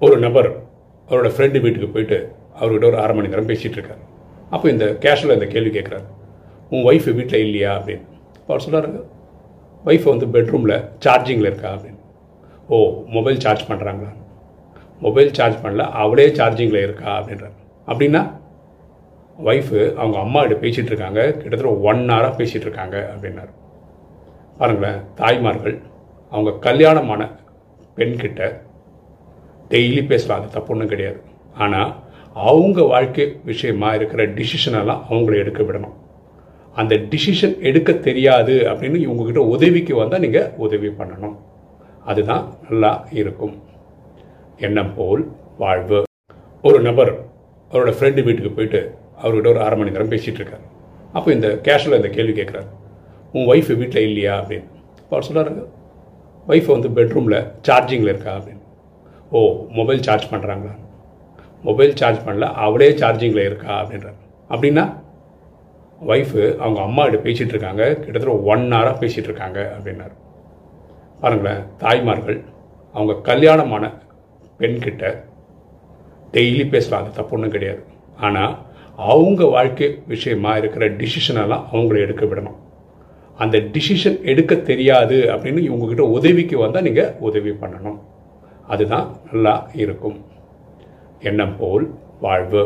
ஒரு நபர் அவரோட ஃப்ரெண்டு வீட்டுக்கு போயிட்டு அவர்கிட்ட ஒரு அரை மணி நேரம் பேசிகிட்டு இருக்காரு. அப்போ இந்த கேஷுவலாக இந்த கேள்வி கேட்குறாரு உன் ஒய்ஃபு வீட்டில் இல்லையா? அப்படின்னு. அவர் சொல்கிறாரு ஒய்ஃப் வந்து பெட்ரூமில் சார்ஜிங்கில் இருக்கா? அப்படின்னு. ஓ மொபைல் சார்ஜ் பண்ணுறாங்களா மொபைல் சார்ஜ் பண்ணல அவளே சார்ஜிங்கில் இருக்கா? அப்படின்றார். அப்படின்னா ஒய்ஃபு அவங்க அம்மா கிட்ட பேசிகிட்டு இருக்காங்க கிட்டத்தட்ட ஒன் ஹவராக பேசிகிட்டு இருக்காங்க அப்படின்னாரு. பாருங்களேன் தாய்மார்கள் அவங்க கல்யாணமான பெண்கிட்ட டெய்லி பேசலாம் அது தப்பு ஒன்றும் கிடையாது. ஆனால் அவங்க வாழ்க்கை விஷயமா இருக்கிற டிசிஷனெல்லாம் அவங்கள எடுக்க விடணும். அந்த டிசிஷன் எடுக்க தெரியாது அப்படின்னு இவங்ககிட்ட உதவிக்கு வந்தால் நீங்கள் உதவி பண்ணணும். அதுதான் நல்லா இருக்கும். எண்ணம் போல் வாழ்வு. ஒரு நபர் அவரோட ஃப்ரெண்டு வீட்டுக்கு போயிட்டு அவர்கிட்ட ஒரு அரை மணி நேரம் பேசிகிட்டு இருக்கார். அப்போ இந்த கேஷுவலாக இந்த கேள்வி கேட்குறாரு உன் ஒய்ஃப் வீட்டில் இல்லையா? அப்படின்னு. அவர் சொல்கிறாரு ஒய்ஃப் வந்து பெட்ரூமில் சார்ஜிங்கில் இருக்கா? அப்படின்னு. ஓ மொபைல் சார்ஜ் பண்ணுறாங்களா மொபைல் சார்ஜ் பண்ணல அவளே சார்ஜிங்கில் இருக்கா அப்படின்றார். அப்படின்னா ஒய்ஃபு அவங்க அம்மா கிட்ட பேசிகிட்டு இருக்காங்க கிட்டத்தட்ட ஒன் ஹவராக பேசிகிட்டு இருக்காங்க அப்படின்னாரு. பாருங்களேன் தாய்மார்கள் அவங்க கல்யாணமான பெண்கிட்ட டெய்லி பேசலாம் அது தப்பு ஒன்றும் கிடையாது. ஆனால் அவங்க வாழ்க்கை விஷயமா இருக்கிற டிசிஷனெல்லாம் அவங்கள எடுக்க விடணும். அந்த டிசிஷன் எடுக்க தெரியாது அப்படின்னு இவங்ககிட்ட உதவிக்கு வந்தால் நீங்கள் உதவி பண்ணணும். அதுதான் நல்லா இருக்கும். எண்ணம் போல் வாழ்வு.